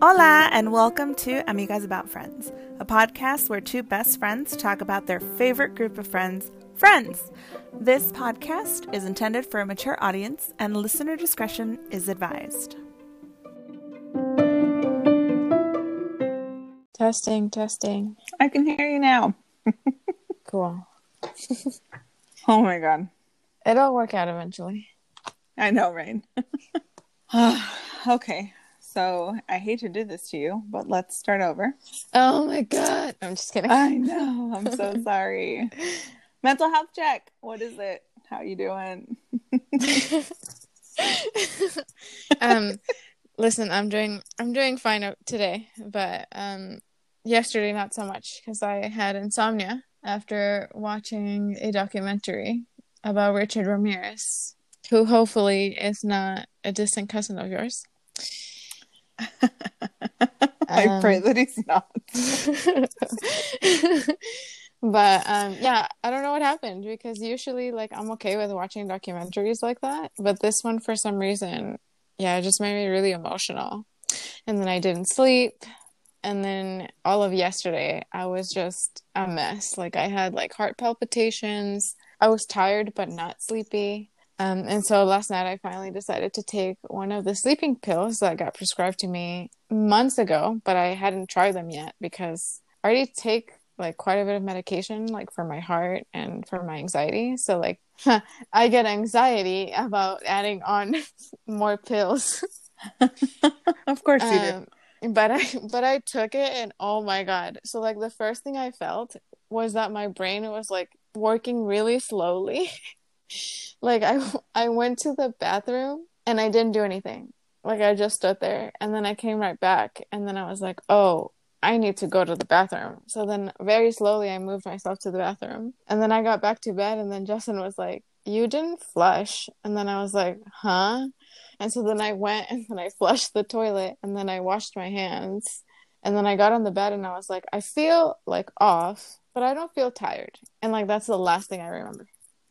Hola, and welcome to Amigas About Friends, a podcast where two best friends talk about their favorite group of friends, friends. This podcast is intended for a mature audience, and listener discretion is advised. Testing, testing. I can hear you now. Cool. Oh my god. It'll work out eventually. I know, right? okay, so I hate to do this to you, but let's start over. Oh my god. I'm just kidding. I know. I'm so sorry. Mental health check. What is it? How are you doing? um listen, I'm doing I'm doing fine today, but um yesterday not so much because I had insomnia after watching a documentary about Richard Ramirez, who hopefully is not a distant cousin of yours. I Um, pray that he's not. but um yeah i don't know what happened because usually like i'm okay with watching documentaries like that but this one for some reason yeah it just made me really emotional and then i didn't sleep and then all of yesterday i was just a mess like i had like heart palpitations i was tired but not sleepy. Um, and so last night i finally decided to take one of the sleeping pills that got prescribed to me months ago but i hadn't tried them yet because i already take like quite a bit of medication like for my heart and for my anxiety. So like i get anxiety about adding on more pills. Of course you do. um, but i but i took it and oh my god. So like the first thing i felt was that my brain was like working really slowly like i i went to the bathroom and i didn't do anything like i just stood there and then i came right back and then i was like oh I need to go to the bathroom. So then very slowly I moved myself to the bathroom. And then I got back to bed and then Justin was like, "You didn't flush." And then I was like, "Huh?" And so then I went and then I flushed the toilet and then I washed my hands. And then I got on the bed and I was like, "I feel like off, but I don't feel tired." And like that's the last thing I remember.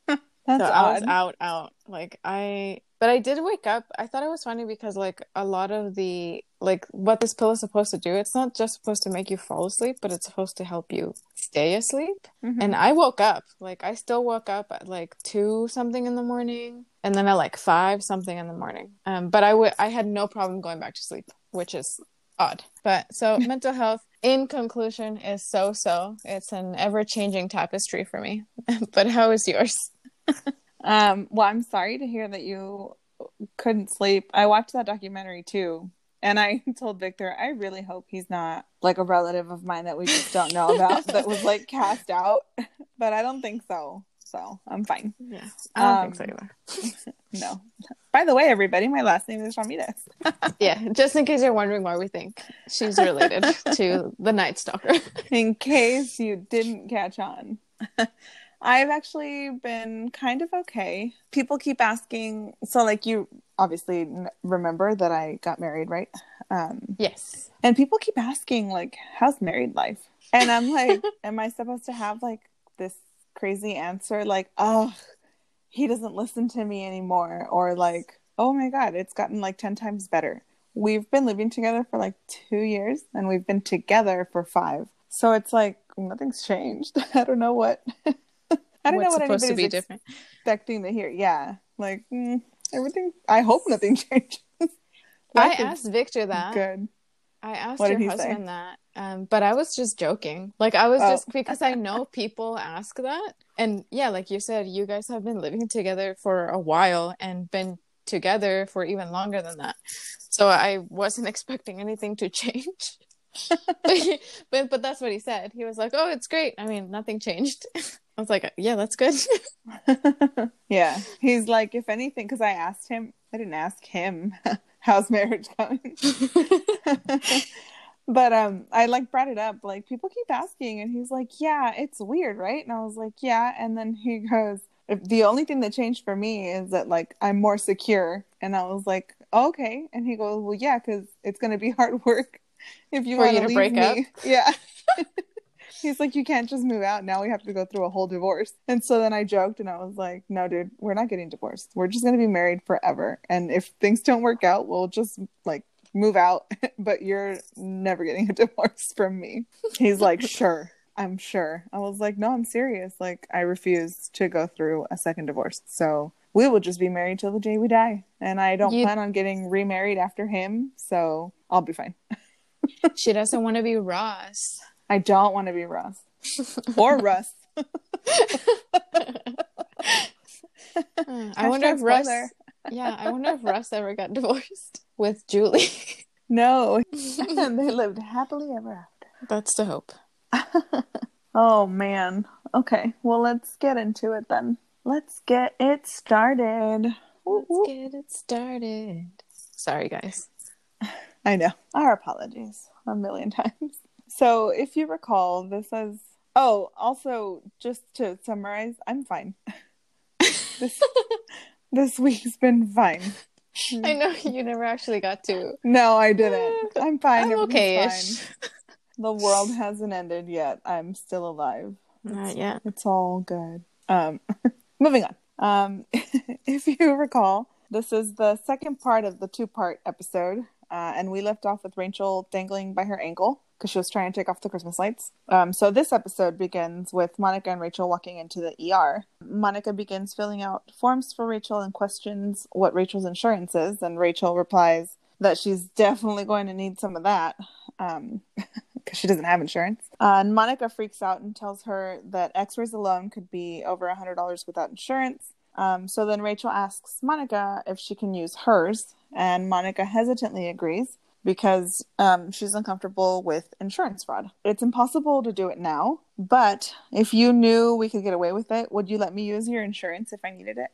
That's so I was out, out. Like I, but I did wake up. I thought it was funny because like a lot of the like what this pill is supposed to do. It's not just supposed to make you fall asleep, but it's supposed to help you stay asleep. Mhm. And I woke up. Like I still woke up at like two something in the morning, and then at like five something in the morning. Um, but I would I had no problem going back to sleep, which is odd. But so mental health. In conclusion, is so so. It's an ever changing tapestry for me. but how is yours? Um, well, I'm sorry to hear that you couldn't sleep. I watched that documentary too. And I told Victor, I really hope he's not like a relative of mine that we just don't know about that was like cast out. But I don't think so. So I'm fine. Yeah, I don't Um, think so either. No. By the way, everybody, my last name is Ramirez. Yeah, just in case you're wondering why we think she's related to the Night Stalker. In case you didn't catch on. I've actually been kind of okay. People keep asking, so like you obviously remember that I got married, right? Um, Yes. and people keep asking like, "How's married life?" And I'm like, "Am I supposed to have like this crazy answer like, oh, he doesn't listen to me anymore,' or like, oh my god, it's gotten like ten times better." We've been living together for like two years, and we've been together for five. So it's like nothing's changed. I don't know what. I don't What's know what supposed to anybody's be different. expecting to hear. Yeah, like mm, everything. I hope nothing changes. I asked Victor that. Good. I asked What your he say? husband that. Um, but I was just joking. Like I was Oh. just because I know people ask that. And yeah, like you said, you guys have been living together for a while and been together for even longer than that. So I wasn't expecting anything to change. but but that's what he said. He was like, "Oh, it's great. I mean, nothing changed." I was like, "Yeah, that's good." yeah, he's like, if anything, because I asked him. I didn't ask him how's marriage going, but um, I like brought it up. Like people keep asking, and he's like, "Yeah, it's weird, right?" And I was like, "Yeah," and then he goes, "The only thing that changed for me is that like I'm more secure," and I was like, "Okay," and he goes, "Well, yeah, because it's gonna be hard work if you want to leave break me." up? Yeah. He's like, you can't just move out. Now we have to go through a whole divorce. And so then I joked and I was like, no, dude, we're not getting divorced. We're just going to be married forever. And if things don't work out, we'll just like move out, but you're never getting a divorce from me. He's like, sure. I'm sure. I was like, no, I'm serious. Like, I refuse to go through a second divorce. So we will just be married till the day we die. And I don't You- plan on getting remarried after him. So I'll be fine. She doesn't want to be Ross. I don't want to be Russ or Russ. I wonder if Russ. Yeah, I wonder if Russ ever got divorced with Julie. No. and they lived happily ever after. That's the hope. Oh, man. Okay. Well, let's get into it then. Let's get it started. Let's whoop. get it started. Sorry, guys. I know. Our apologies a million times. So, if you recall, this is. Oh, also, just to summarize, I'm fine. this, this week's been fine. I know you never actually got to. No, I didn't. I'm fine. I'm okay-ish. The world hasn't ended yet. I'm still alive. Not yet. It's all good. Um, moving on. Um, if you recall, this is the second part of the two-part episode, uh, and we left off with Rachel dangling by her ankle because she was trying to take off the Christmas lights. Um, so this episode begins with Monica and Rachel walking into the ER. Monica begins filling out forms for Rachel and questions what Rachel's insurance is, and Rachel replies that she's definitely going to need some of that. Um, because she doesn't have insurance. Uh, and Monica freaks out and tells her that X-rays alone could be over a hundred dollars without insurance. Um, so then Rachel asks Monica if she can use hers, and Monica hesitantly agrees because um, she's uncomfortable with insurance fraud. It's impossible to do it now, but if you knew we could get away with it, would you let me use your insurance if I needed it?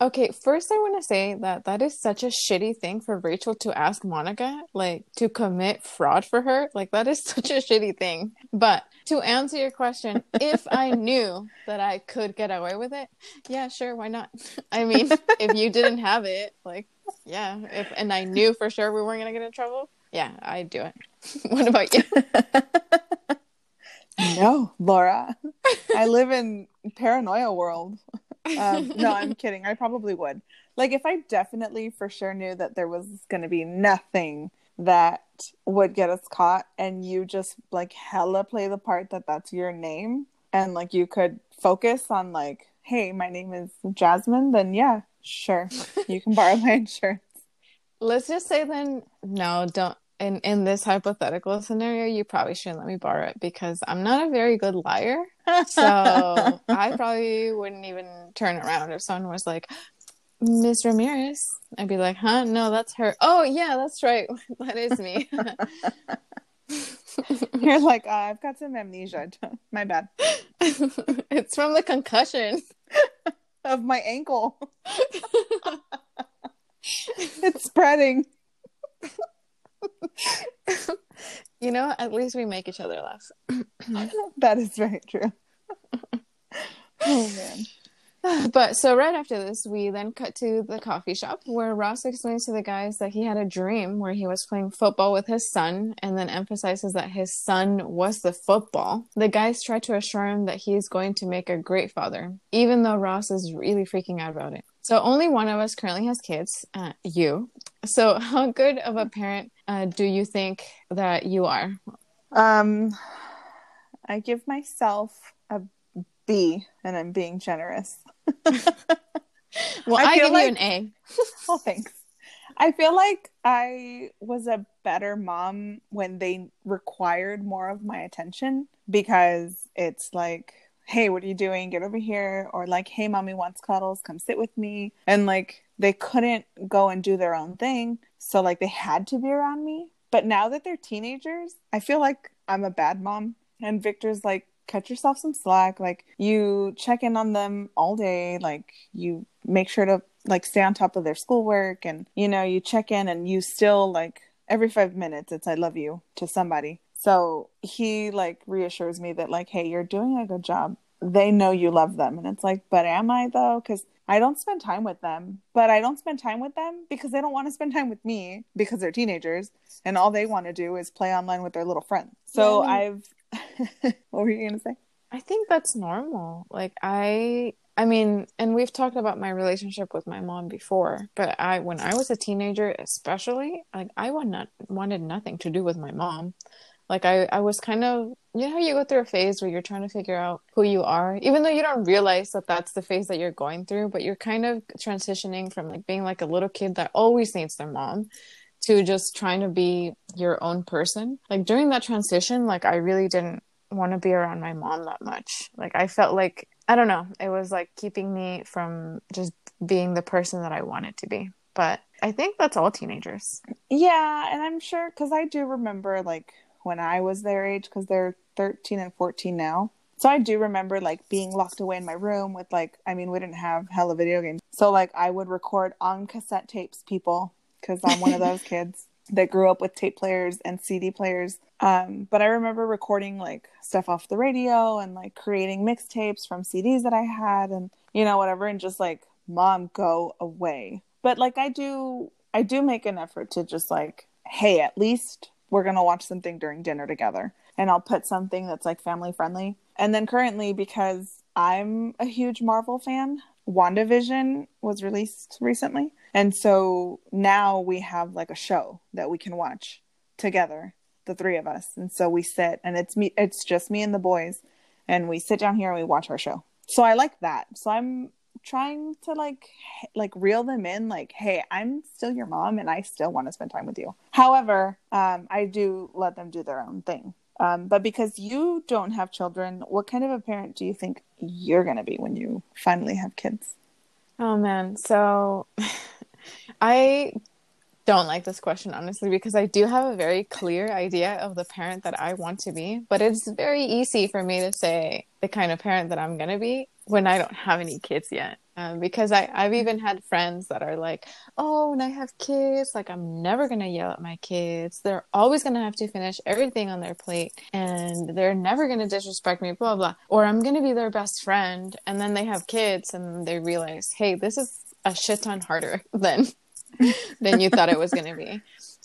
Okay, first I want to say that that is such a shitty thing for Rachel to ask Monica, like to commit fraud for her. Like that is such a shitty thing. But to answer your question, if I knew that I could get away with it, yeah, sure, why not? I mean, if you didn't have it, like, yeah, if and I knew for sure we weren't gonna get in trouble, yeah, I'd do it. what about you? No, Laura. I live in paranoia world. Um, no, I'm kidding. I probably would. Like if I definitely for sure knew that there was going to be nothing that would get us caught and you just like hella play the part that that's your name and like you could focus on like hey my name is jasmine then yeah sure you can borrow my insurance Let's just say then, no, don't. In in this hypothetical scenario, you probably shouldn't let me borrow it because I'm not a very good liar. So I probably wouldn't even turn around if someone was like, Miss Ramirez. I'd be like, huh? No, that's her. Oh, yeah, that's right. That is me. you're like uh, i've got some amnesia my bad it's from the concussion. Of my ankle. It's spreading. You know, at least we make each other laugh. that is very true. Oh man But so right after this, we then cut to the coffee shop where Ross explains to the guys that he had a dream where he was playing football with his son and then emphasizes that his son was the football. The guys try to assure him that he is going to make a great father, even though Ross is really freaking out about it. So only one of us currently has kids, uh, you. So how good of a parent uh, do you think that you are? Um, I give myself a B, and I'm being generous. Well, I I, give like- you an A. Well, oh, thanks. I feel like I was a better mom when they required more of my attention because it's like, hey, what are you doing? Get over here. Or like, hey, mommy wants cuddles. Come sit with me. And like, they couldn't go and do their own thing. So like, they had to be around me. But now that they're teenagers, I feel like I'm a bad mom. And Victor's like, cut yourself some slack. Like, you check in on them all day. Like, you make sure to like stay on top of their schoolwork and you know you check in and you still like every five minutes it's i love you to somebody so he like reassures me that like hey you're doing a good job they know you love them and it's like but am i though because i don't spend time with them but i don't spend time with them because they don't want to spend time with me because they're teenagers and all they want to do is play online with their little friends so Yeah, I i've what were you gonna say? I think that's normal. Like I I mean, and we've talked about my relationship with my mom before, but I when I was a teenager especially, like I would not wanted nothing to do with my mom. Like I I was kind of you know you go through a phase where you're trying to figure out who you are, even though you don't realize that that's the phase that you're going through, but you're kind of transitioning from like being like a little kid that always needs their mom to just trying to be your own person. Like during that transition, like I really didn't want to be around my mom that much. Like I felt like I don't know, it was like keeping me from just being the person that I wanted to be. But I think that's all teenagers. Yeah, and I'm sure because I do remember like when I was their age because they're 13 and 14 now. So I do remember like being locked away in my room with like I mean we didn't have hella video games. So like I would record on cassette tapes people because I'm one of those kids that grew up with tape players and CD players. Um, but I remember recording like stuff off the radio and like creating mixtapes from CDs that I had and you know whatever and just like mom go away. But like I do I do make an effort to just like hey, at least we're going to watch something during dinner together and I'll put something that's like family friendly. And then currently because I'm a huge Marvel fan, WandaVision was released recently. And so now we have like a show that we can watch together, the three of us. And so we sit and it's me it's just me and the boys and we sit down here and we watch our show. So I like that. So I'm trying to like like reel them in like hey i'm still your mom and i still want to spend time with you however um, i do let them do their own thing um, but because you don't have children what kind of a parent do you think you're going to be when you finally have kids oh man so I don't like this question honestly because I do have a very clear idea of the parent that I want to be, but it's very easy for me to say the kind of parent that I'm going to be when I don't have any kids yet. Um, because I, I've even had friends that are like, oh, when I have kids, like I'm never going to yell at my kids. They're always going to have to finish everything on their plate and they're never going to disrespect me, blah, blah. Or I'm going to be their best friend. And then they have kids and they realize, hey, this is a shit ton harder than than you thought it was going to be.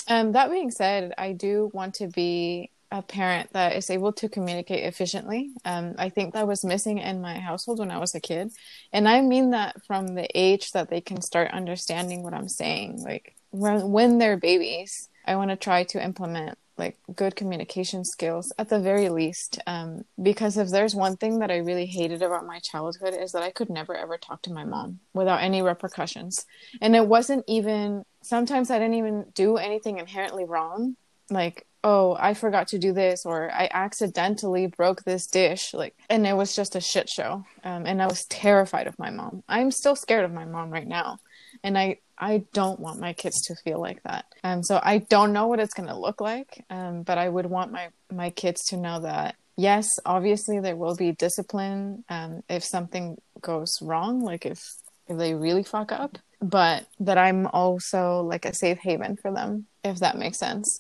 Um, that being said, I do want to be a parent that is able to communicate efficiently. Um, I think that was missing in my household when I was a kid. And I mean that from the age that they can start understanding what I'm saying. Like when, when they're babies, I want to try to implement like good communication skills at the very least um, because if there's one thing that i really hated about my childhood is that i could never ever talk to my mom without any repercussions and it wasn't even sometimes i didn't even do anything inherently wrong like oh i forgot to do this or i accidentally broke this dish like and it was just a shit show um, and i was terrified of my mom i'm still scared of my mom right now and i I don't want my kids to feel like that. Um, so I don't know what it's going to look like, um, but I would want my my kids to know that yes, obviously there will be discipline um, if something goes wrong, like if if they really fuck up, but that I'm also like a safe haven for them, if that makes sense.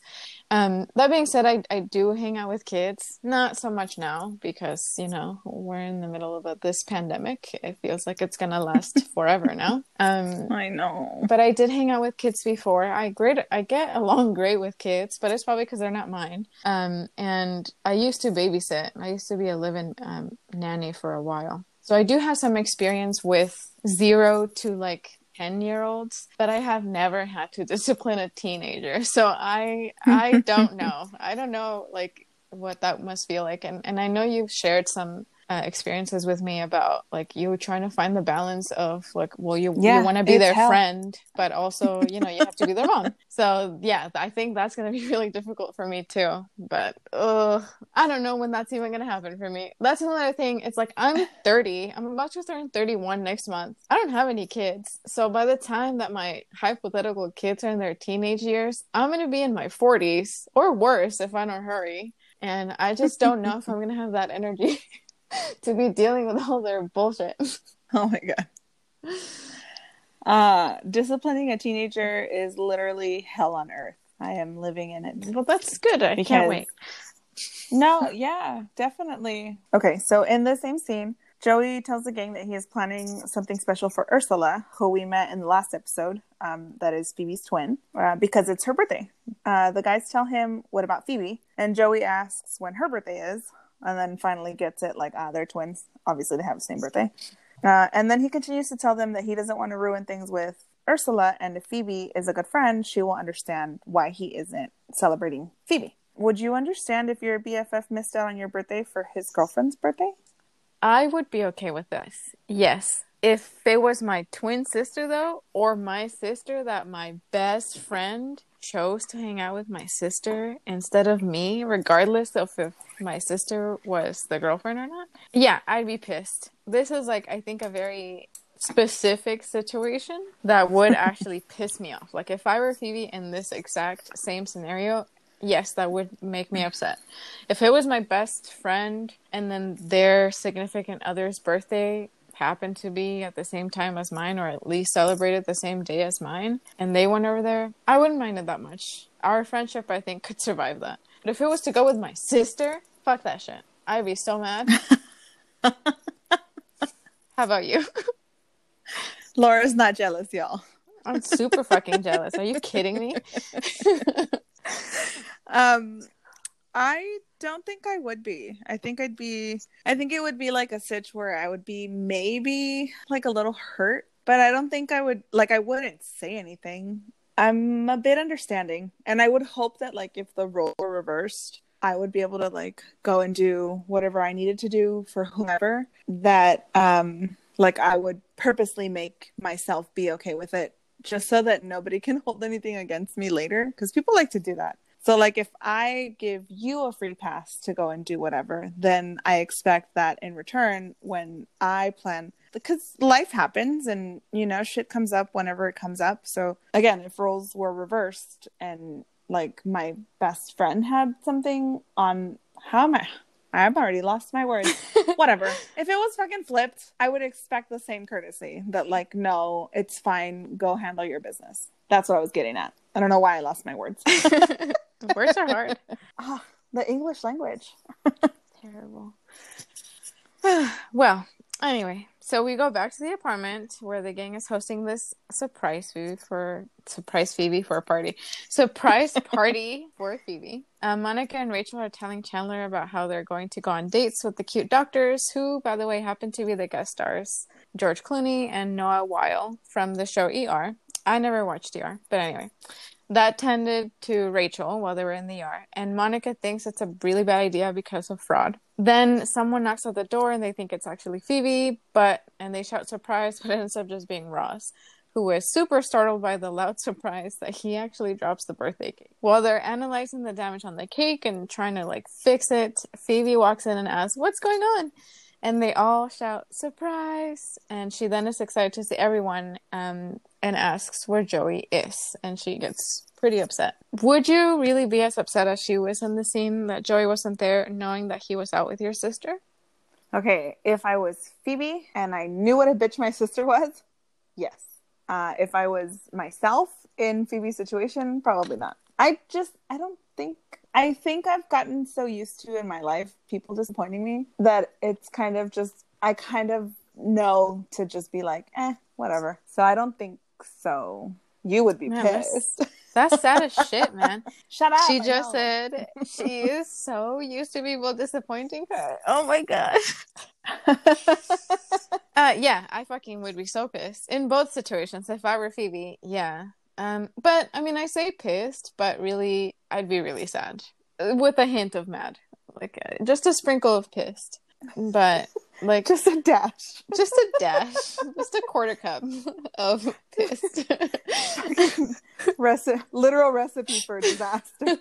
Um, that being said, I, I do hang out with kids, not so much now because, you know, we're in the middle of a, this pandemic. It feels like it's going to last forever now. Um, I know. But I did hang out with kids before. I great, I get along great with kids, but it's probably because they're not mine. Um, and I used to babysit. I used to be a live-in um, nanny for a while. So I do have some experience with zero to like 10 year olds but i have never had to discipline a teenager. So i i don't know. I don't know like what that must feel like. And and i know you've shared some uh, experiences with me about like you trying to find the balance of like well you yeah, you want to be their hell. friend but also you know you have to be their mom so yeah i think that's going to be really difficult for me too. But uh i don't know when that's even going to happen for me. That's another thing. It's like i'm 30 i'm about to turn 31 next month. I don't have any kids. So by the time that my hypothetical kids are in their teenage years i'm going to be in my 40s or worse if i don't hurry. And I just don't know if I'm gonna have that energy to be dealing with all their bullshit. Oh my god. Uh, disciplining a teenager is literally hell on earth. I am living in it. Well, that's good. I because... can't wait. no, yeah, definitely. Okay, so in the same scene, Joey tells the gang that he is planning something special for Ursula, who we met in the last episode. Um, that is Phoebe's twin, uh, because it's her birthday. Uh, the guys tell him, "What about Phoebe?" And Joey asks when her birthday is, and then finally gets it like, "Ah, they're twins. Obviously, they have the same birthday." Uh, and then he continues to tell them that he doesn't want to ruin things with Ursula, and if Phoebe is a good friend, she will understand why he isn't celebrating Phoebe. Would you understand if your BFF missed out on your birthday for his girlfriend's birthday? I would be okay with this. Yes. If it was my twin sister, though, or my sister that my best friend chose to hang out with my sister instead of me, regardless of if my sister was the girlfriend or not, yeah, I'd be pissed. This is like, I think, a very specific situation that would actually piss me off. Like, if I were Phoebe in this exact same scenario, yes, that would make me upset. If it was my best friend and then their significant other's birthday happened to be at the same time as mine, or at least celebrated the same day as mine, and they went over there, I wouldn't mind it that much. Our friendship, I think, could survive that. But if it was to go with my sister, fuck that shit. I'd be so mad. How about you? Laura's not jealous, y'all. I'm super fucking jealous. Are you kidding me? um I don't think I would be. I think I'd be I think it would be like a sitch where I would be maybe like a little hurt, but I don't think I would like I wouldn't say anything. I'm a bit understanding and I would hope that like if the role were reversed, I would be able to like go and do whatever I needed to do for whomever that um like I would purposely make myself be okay with it just so that nobody can hold anything against me later because people like to do that. So like if I give you a free pass to go and do whatever, then I expect that in return when I plan because life happens and you know shit comes up whenever it comes up. So again, if roles were reversed and like my best friend had something on how am I I've already lost my words. Whatever. If it was fucking flipped, I would expect the same courtesy that, like, no, it's fine. Go handle your business. That's what I was getting at. I don't know why I lost my words. words are hard. Ah, the English language. Terrible. well, anyway, so we go back to the apartment where the gang is hosting this surprise food for surprise Phoebe for a party. Surprise party for Phoebe. Uh, Monica and Rachel are telling Chandler about how they're going to go on dates with the cute doctors, who, by the way, happen to be the guest stars George Clooney and Noah Wyle from the show ER. I never watched ER, but anyway. That tended to Rachel while they were in the yard, and Monica thinks it's a really bad idea because of fraud. Then someone knocks at the door and they think it's actually Phoebe, but and they shout surprise, but it ends up just being Ross, who is super startled by the loud surprise that he actually drops the birthday cake. While they're analyzing the damage on the cake and trying to like fix it, Phoebe walks in and asks, "What's going on?" And they all shout surprise, and she then is excited to see everyone. Um, and asks where Joey is, and she gets pretty upset. Would you really be as upset as she was in the scene that Joey wasn't there, knowing that he was out with your sister? Okay, if I was Phoebe and I knew what a bitch my sister was, yes. Uh, if I was myself in Phoebe's situation, probably not. I just, I don't think, I think I've gotten so used to in my life people disappointing me that it's kind of just, I kind of know to just be like, eh, whatever. So I don't think so. You would be man, pissed. That's, that's sad as shit, man. Shut up. She just said she is so used to people disappointing her. Oh my gosh. uh, yeah, I fucking would be so pissed in both situations. If I were Phoebe, yeah. Um, but I mean, I say pissed, but really, I'd be really sad with a hint of mad, like uh, just a sprinkle of pissed. But like just a dash. Just a dash. just a quarter cup of piss. Reci- literal recipe for disaster.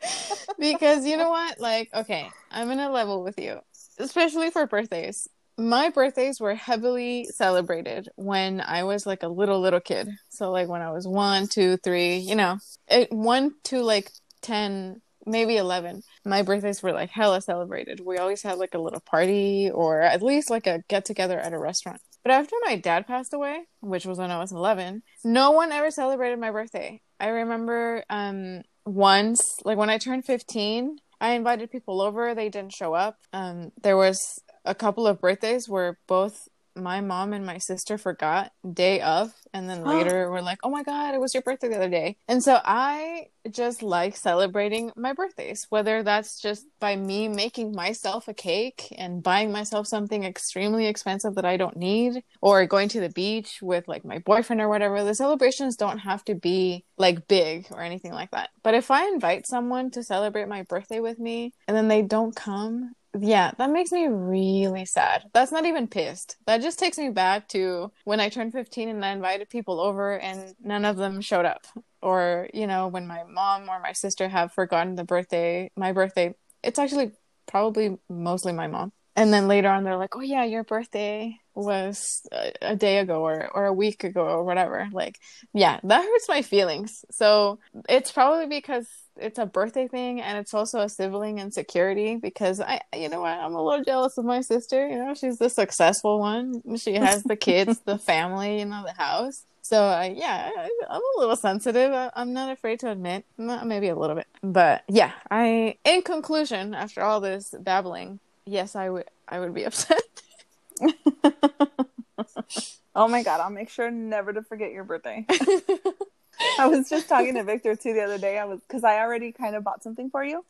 because you know what? Like, okay, I'm in a level with you. Especially for birthdays. My birthdays were heavily celebrated when I was like a little little kid. So like when I was one, two, three, you know, it, one to like ten maybe 11 my birthdays were like hella celebrated. We always had like a little party or at least like a get together at a restaurant. But after my dad passed away which was when i was 11 no one ever celebrated my birthday. I remember um once like when i turned 15 i invited people over. They didn't show up. Um there was a couple of birthdays where both my mom and my sister forgot day of and then later we're like oh my god it was your birthday the other day. And so i just like celebrating my birthdays whether that's just by me making myself a cake and buying myself something extremely expensive that i don't need or going to the beach with like my boyfriend or whatever the celebrations don't have to be like big or anything like that. But if i invite someone to celebrate my birthday with me and then they don't come yeah, that makes me really sad. That's not even pissed. That just takes me back to when I turned 15 and I invited people over and none of them showed up. Or, you know, when my mom or my sister have forgotten the birthday, my birthday. It's actually probably mostly my mom. And then later on, they're like, oh, yeah, your birthday was a, a day ago or, or a week ago or whatever. Like, yeah, that hurts my feelings. So it's probably because it's a birthday thing and it's also a sibling insecurity because I you know what I'm a little jealous of my sister you know she's the successful one. She has the kids the family you know the house. So uh, yeah I'm a little sensitive. I, am not afraid to admit maybe a little bit but yeah I in conclusion after all this babbling yes I would I would be upset. Oh my god I'll make sure never to forget your birthday I was just talking to Victor too the other day. I was because I already kind of bought something for you.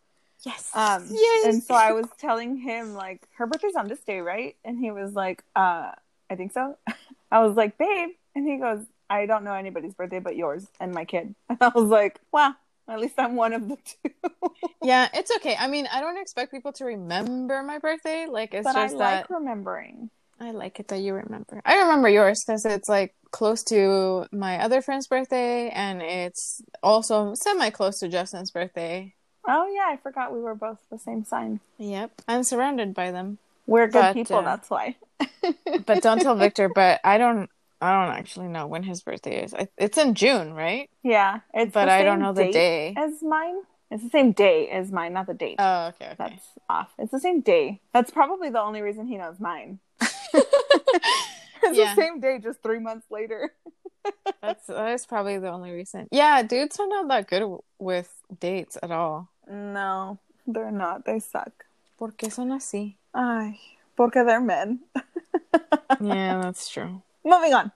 Yes. Um. Yes. And so I was telling him like her birthday's on this day, right? And he was like, "Uh, I think so." I was like, "Babe," and he goes, "I don't know anybody's birthday but yours and my kid." And I was like, "Wow." At least I'm one of the two. yeah, it's okay. I mean, I don't expect people to remember my birthday. Like, it's but just I that like remembering. I like it that you remember. I remember yours because it's like close to my other friend's birthday, and it's also semi close to Justin's birthday. Oh yeah, I forgot we were both the same sign. Yep, I'm surrounded by them. We're good but, people. Uh, that's why. but don't tell Victor. But I don't. I don't actually know when his birthday is. It's in June, right? Yeah, it's but I don't know the day as mine. It's the same day as mine, not the date. Oh, okay, okay. That's off. It's the same day. That's probably the only reason he knows mine. it's yeah. the same day, just three months later. that's that is probably the only reason. Yeah, dudes are not that good with dates at all. No, they're not. They suck. ¿Por qué son así? Ay, porque they're men. yeah, that's true. Moving on.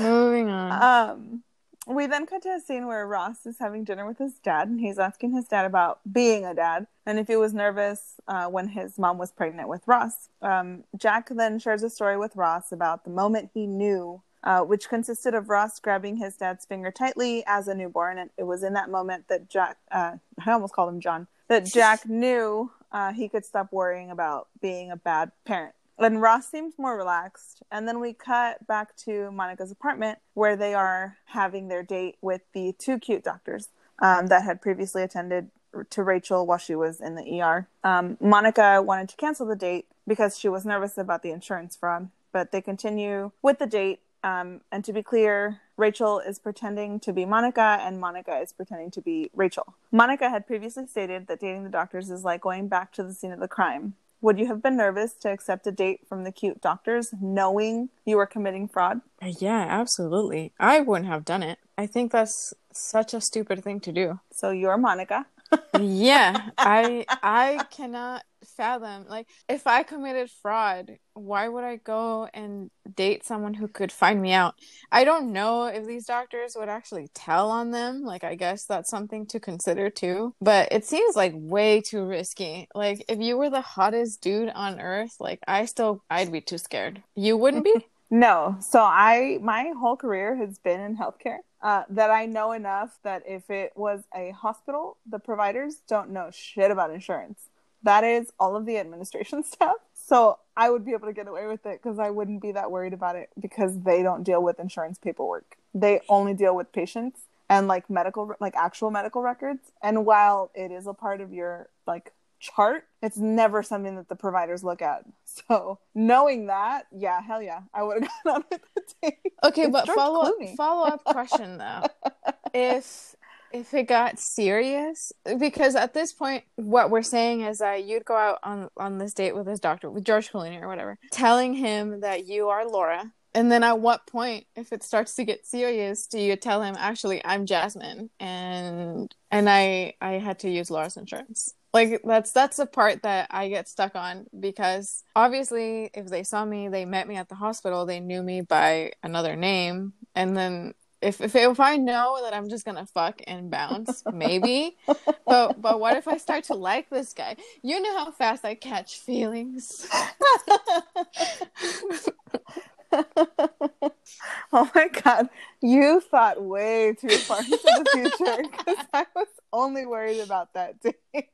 Moving on. Um, we then cut to a scene where Ross is having dinner with his dad, and he's asking his dad about being a dad and if he was nervous uh, when his mom was pregnant with Ross. Um, Jack then shares a story with Ross about the moment he knew, uh, which consisted of Ross grabbing his dad's finger tightly as a newborn, and it was in that moment that Jack, uh, I almost called him John, that Jack knew uh, he could stop worrying about being a bad parent. And Ross seems more relaxed. And then we cut back to Monica's apartment where they are having their date with the two cute doctors um, that had previously attended to Rachel while she was in the ER. Um, Monica wanted to cancel the date because she was nervous about the insurance fraud, but they continue with the date. Um, and to be clear, Rachel is pretending to be Monica and Monica is pretending to be Rachel. Monica had previously stated that dating the doctors is like going back to the scene of the crime. Would you have been nervous to accept a date from the cute doctors knowing you were committing fraud? Yeah, absolutely. I wouldn't have done it. I think that's such a stupid thing to do. So you're Monica. Yeah, I I cannot fathom like if I committed fraud, why would I go and date someone who could find me out? I don't know if these doctors would actually tell on them. Like I guess that's something to consider too. But it seems like way too risky. Like if you were the hottest dude on earth, like I still I'd be too scared. You wouldn't be? no. So I my whole career has been in healthcare. Uh, that I know enough that if it was a hospital, the providers don't know shit about insurance. That is all of the administration stuff. So I would be able to get away with it because I wouldn't be that worried about it because they don't deal with insurance paperwork. They only deal with patients and like medical, like actual medical records. And while it is a part of your like chart, it's never something that the providers look at. So knowing that, yeah, hell yeah, I would have gone on the date. Okay, it's but George follow up follow up question though, if if it got serious, because at this point, what we're saying is that you'd go out on on this date with this doctor, with George Clooney or whatever, telling him that you are Laura. And then at what point, if it starts to get serious, do you tell him, actually, I'm Jasmine and and I I had to use Laura's insurance? Like that's that's the part that I get stuck on because obviously if they saw me, they met me at the hospital, they knew me by another name, and then if if, if I know that I'm just gonna fuck and bounce, maybe. but but what if I start to like this guy? You know how fast I catch feelings. oh my god, you thought way too far into the future because I was only worried about that day.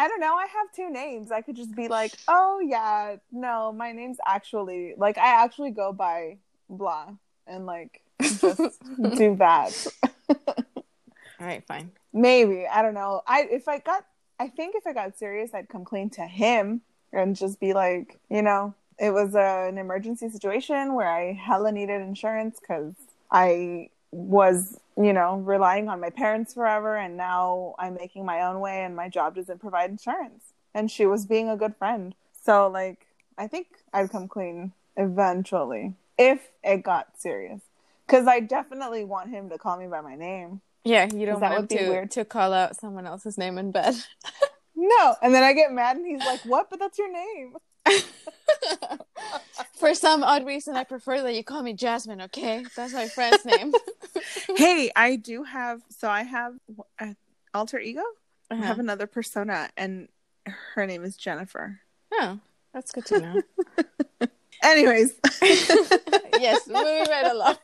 I don't know. I have two names. I could just be like, oh yeah, no, my name's actually like I actually go by blah and like just do that. All right, fine. Maybe I don't know. I if I got, I think if I got serious, I'd come clean to him and just be like, you know, it was a, an emergency situation where I hella needed insurance because I was, you know, relying on my parents forever, and now I'm making my own way, and my job doesn't provide insurance. And she was being a good friend, so like I think I'd come clean eventually if it got serious because I definitely want him to call me by my name. Yeah, you don't want to, weird. to call out someone else's name in bed. no, and then I get mad and he's like, "What? But that's your name." For some odd reason, I prefer that you call me Jasmine. Okay, that's my friend's name. hey, I do have. So I have an alter ego. Uh-huh. I have another persona, and her name is Jennifer. Oh, that's good to know. Anyways, yes, moving right along.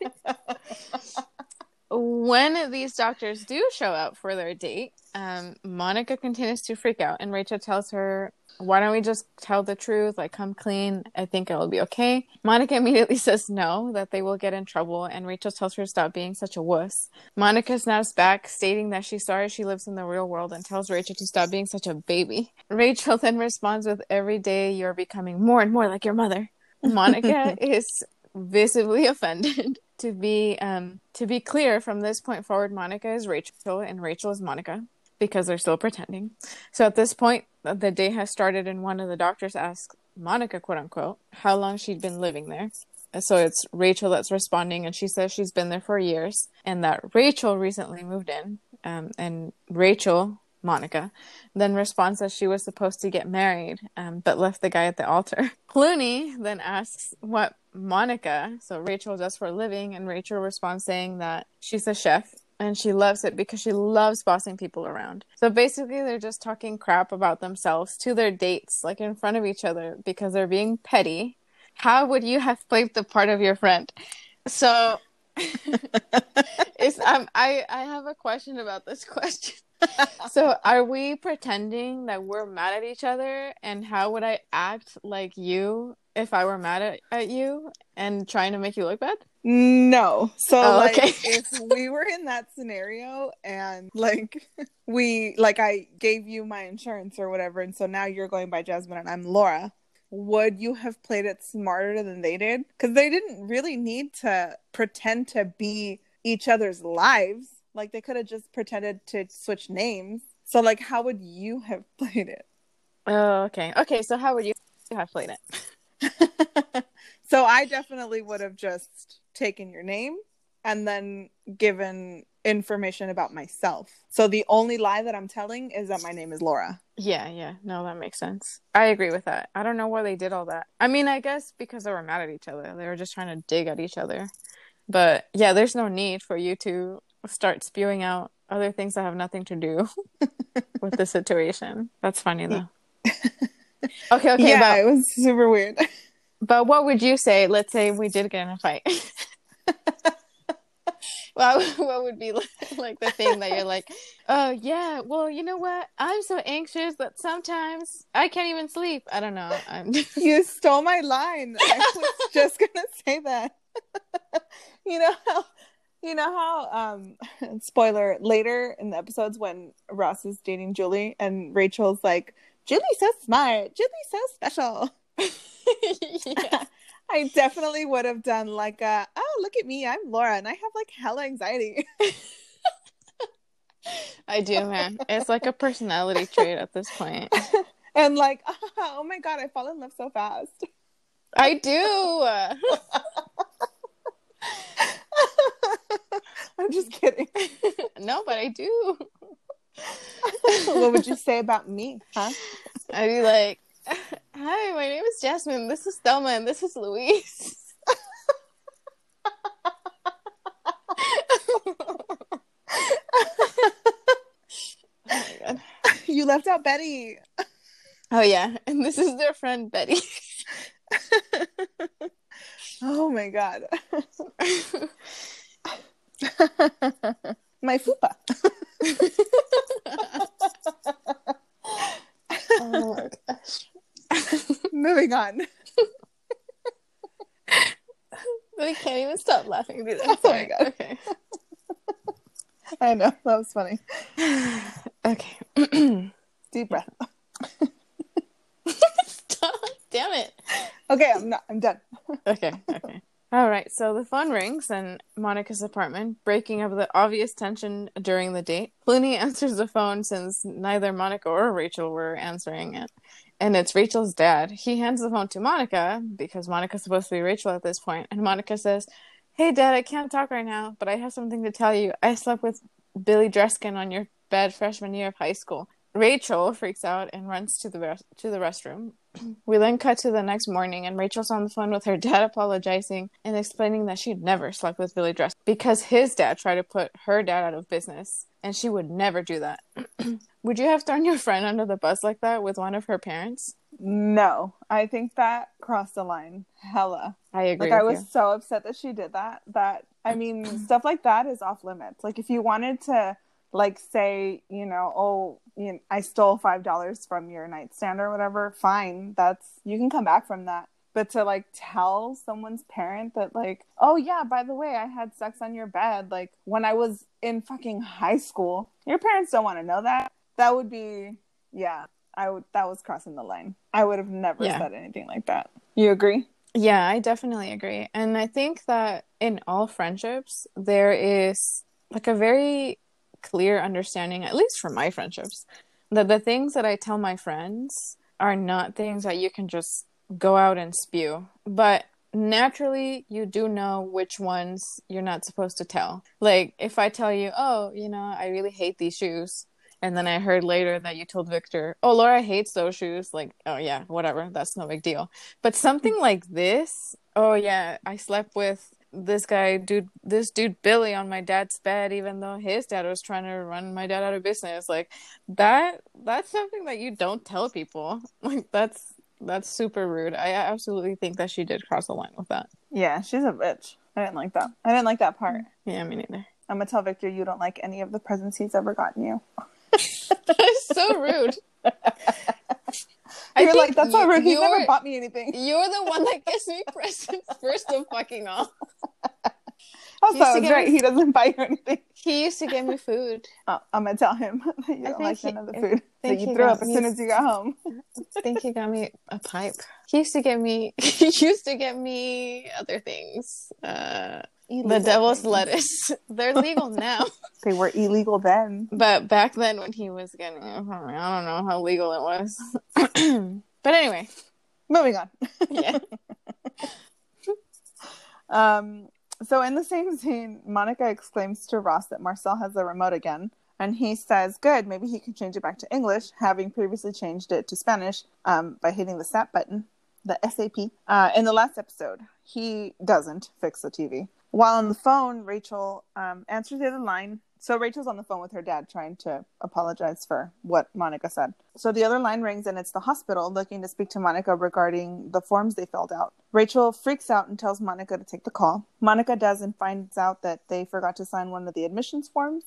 When these doctors do show up for their date, um, Monica continues to freak out, and Rachel tells her why don't we just tell the truth? Like, come clean. I think it'll be okay. Monica immediately says no, that they will get in trouble, and Rachel tells her to stop being such a wuss. Monica snaps back, stating that she's sorry she lives in the real world and tells Rachel to stop being such a baby. Rachel then responds with, Every day you're becoming more and more like your mother. Monica is visibly offended. To be um to be clear, from this point forward, Monica is Rachel and Rachel is Monica because they're still pretending. So at this point, the day has started, and one of the doctors asks Monica, quote unquote, how long she'd been living there. So it's Rachel that's responding, and she says she's been there for years, and that Rachel recently moved in. Um, and Rachel, Monica, then responds that she was supposed to get married, um, but left the guy at the altar. Clooney then asks what Monica, so Rachel, does for a living, and Rachel responds saying that she's a chef and she loves it because she loves bossing people around. So basically, they're just talking crap about themselves to their dates, like in front of each other, because they're being petty. How would you have played the part of your friend? So, it's um, I I have a question about this question. so, are we pretending that we're mad at each other, and how would I act like you if I were mad at, at you and trying to make you look bad? No. So oh, like okay. if we were in that scenario and like we like I gave you my insurance or whatever and so now you're going by Jasmine and I'm Laura, would you have played it smarter than they did? Cuz they didn't really need to pretend to be each other's lives. Like they could have just pretended to switch names. So like how would you have played it? Oh, okay. Okay, so how would you have played it? so I definitely would have just taken your name and then given information about myself. So the only lie that I'm telling is that my name is Laura. Yeah, yeah. No, that makes sense. I agree with that. I don't know why they did all that. I mean, I guess because they were mad at each other. They were just trying to dig at each other. But yeah, there's no need for you to start spewing out other things that have nothing to do with the situation. That's funny though. okay, okay. Yeah, but, it was super weird. But what would you say? Let's say we did get in a fight. well, what would be like the thing that you're like, oh yeah, well, you know what? I'm so anxious that sometimes I can't even sleep. I don't know. I'm... you stole my line. I was just gonna say that. you know how you know how um spoiler later in the episodes when Ross is dating Julie and Rachel's like, Julie's so smart, Julie's so special. yeah. I definitely would have done like a oh look at me I'm Laura and I have like hella anxiety. I do, man. It's like a personality trait at this point. and like, oh my god, I fall in love so fast. I do. I'm just kidding. no, but I do. what would you say about me, huh? I'd be like, "Hi, my name is Jasmine. This is Thelma, and this is Louise." oh my god. You left out Betty. Oh yeah, and this is their friend Betty. oh my god. my fupa. oh. Moving on. I can't even stop laughing. Oh my God. Okay. I know that was funny. Okay. Deep breath. Stop. Damn it. Okay, I'm not. I'm done. Okay. Okay. All right. So the phone rings in Monica's apartment, breaking up the obvious tension during the date. Clooney answers the phone since neither Monica or Rachel were answering it. And it's Rachel's dad. He hands the phone to Monica because Monica's supposed to be Rachel at this point, And Monica says, Hey, dad, I can't talk right now, but I have something to tell you. I slept with Billy Dreskin on your bed freshman year of high school. Rachel freaks out and runs to the res- to the restroom. we then cut to the next morning, and Rachel's on the phone with her dad, apologizing and explaining that she'd never slept with Billy Dress because his dad tried to put her dad out of business, and she would never do that. would you have thrown your friend under the bus like that with one of her parents? No, I think that crossed the line. Hella. I agree. Like I was you. so upset that she did that. That I mean, stuff like that is off limits. Like if you wanted to, like say, you know, oh, you know, I stole five dollars from your nightstand or whatever. Fine, that's you can come back from that. But to like tell someone's parent that like, oh yeah, by the way, I had sex on your bed, like when I was in fucking high school, your parents don't want to know that. That would be, yeah, I would. That was crossing the line. I would have never Yeah. said anything like that. You agree? Yeah, I definitely agree. And I think that in all friendships, there is like a very clear understanding, at least for my friendships, that the things that I tell my friends are not things that you can just go out and spew. But naturally, you do know which ones you're not supposed to tell. Like, if I tell you, oh, you know, I really hate these shoes. And then I heard later that you told Victor, oh, Laura hates those shoes. Like, oh, yeah, whatever. That's no big deal. But something like this, oh yeah, I slept with this guy, dude, this dude Billy on my dad's bed, even though his dad was trying to run my dad out of business. Like that, that's something that you don't tell people. Like that's that's super rude. I absolutely think that she did cross the line with that. Yeah, she's a bitch. I didn't like that. I didn't like that part. Yeah, me neither. I'm gonna tell Victor you don't like any of the presents he's ever gotten you. That's so rude. I You're like, that's rude. He's never bought me anything. You're the one that gets me presents first of fucking all. Also, it's right. me- He doesn't buy you anything. He used to give me food. Oh, I'm gonna tell him that you don't like he- none of the food that you threw up as soon as you got home. I think he got me a pipe. He used to get me. He used to get me other things. Uh, the devil's things. lettuce. They're legal now, They were illegal then. but back then when he was getting, it, I don't know how legal it was. but anyway, Moving on. yeah. Um, so in the same scene, Monica exclaims to Ross that Marcel has the remote again, and he says, "Good, maybe he can change it back to English, having previously changed it to Spanish um, by hitting the SAP button, the SAP." Uh, in the last episode, he doesn't fix the TV. While on the phone, Rachel um, answers the other line. So Rachel's on the phone with her dad, trying to apologize for what Monica said. So the other line rings, and it's the hospital looking to speak to Monica regarding the forms they filled out. Rachel freaks out and tells Monica to take the call. Monica does and finds out that they forgot to sign one of the admissions forms,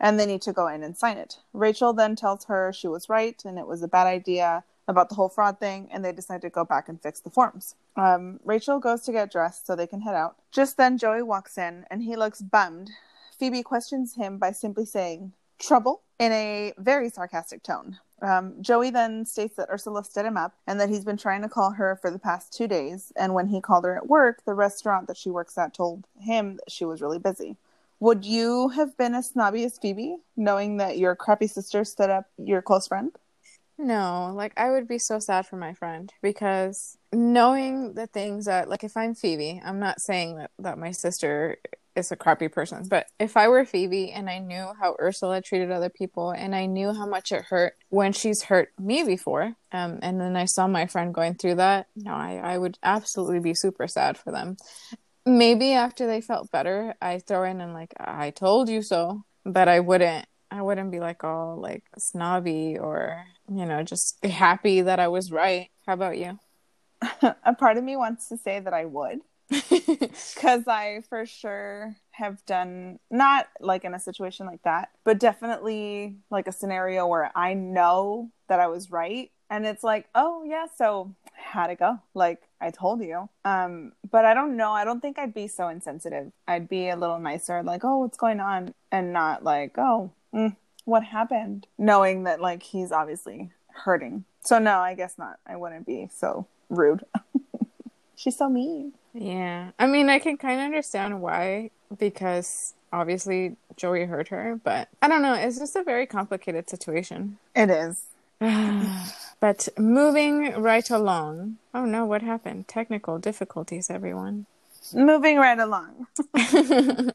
and they need to go in and sign it. Rachel then tells her she was right and it was a bad idea about the whole fraud thing, and they decide to go back and fix the forms. Um, Rachel goes to get dressed so they can head out. Just then, Joey walks in and he looks bummed. Phoebe questions him by simply saying, Trouble, in a very sarcastic tone. Um, Joey then states that Ursula stood him up and that he's been trying to call her for the past two days. And when he called her at work, the restaurant that she works at told him that she was really busy. Would you have been as snobby as Phoebe, knowing that your crappy sister stood up your close friend? No, like I would be so sad for my friend because knowing the things that, like, if I'm Phoebe, I'm not saying that that my sister is a crappy person. But if I were Phoebe and I knew how Ursula treated other people and I knew how much it hurt when she's hurt me before, um, and then I saw my friend going through that, no, I, I would absolutely be super sad for them. Maybe after they felt better, I throw in and like, I told you so, but I wouldn't. I wouldn't be like all like snobby or you know just happy that I was right. How about you? a part of me wants to say that I would because I for sure have done not like in a situation like that, but definitely like a scenario where I know that I was right and it's like, oh yeah, so how'd it go? Like I told you. Um, but I don't know. I don't think I'd be so insensitive. I'd be a little nicer, like, oh, what's going on, and not like, oh, mm, what happened, knowing that like he's obviously hurting. So no, I guess not. I wouldn't be so rude. She's so mean. Yeah. I mean, I can kind of understand why because obviously Joey hurt her, but I don't know. It's just a very complicated situation. It is. but moving right along. Oh no, what happened? Technical difficulties, everyone. Moving right along.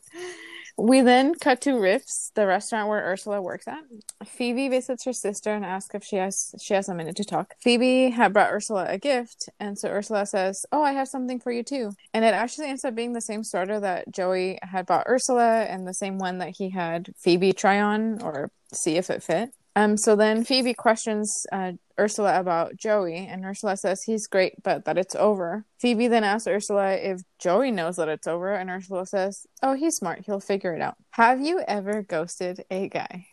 We then cut to Riffs, the restaurant where Ursula works at. Phoebe visits her sister and asks if she has she has a minute to talk. Phoebe had brought Ursula a gift, and so Ursula says, "Oh, I have something for you too." And it actually ends up being the same sweater that Joey had bought Ursula, and the same one that he had Phoebe try on or see if it fit. Um, so then Phoebe questions uh, Ursula about Joey, and Ursula says he's great, but that it's over. Phoebe then asks Ursula if Joey knows that it's over, and Ursula says, Oh, he's smart. He'll figure it out. Have you ever ghosted a guy?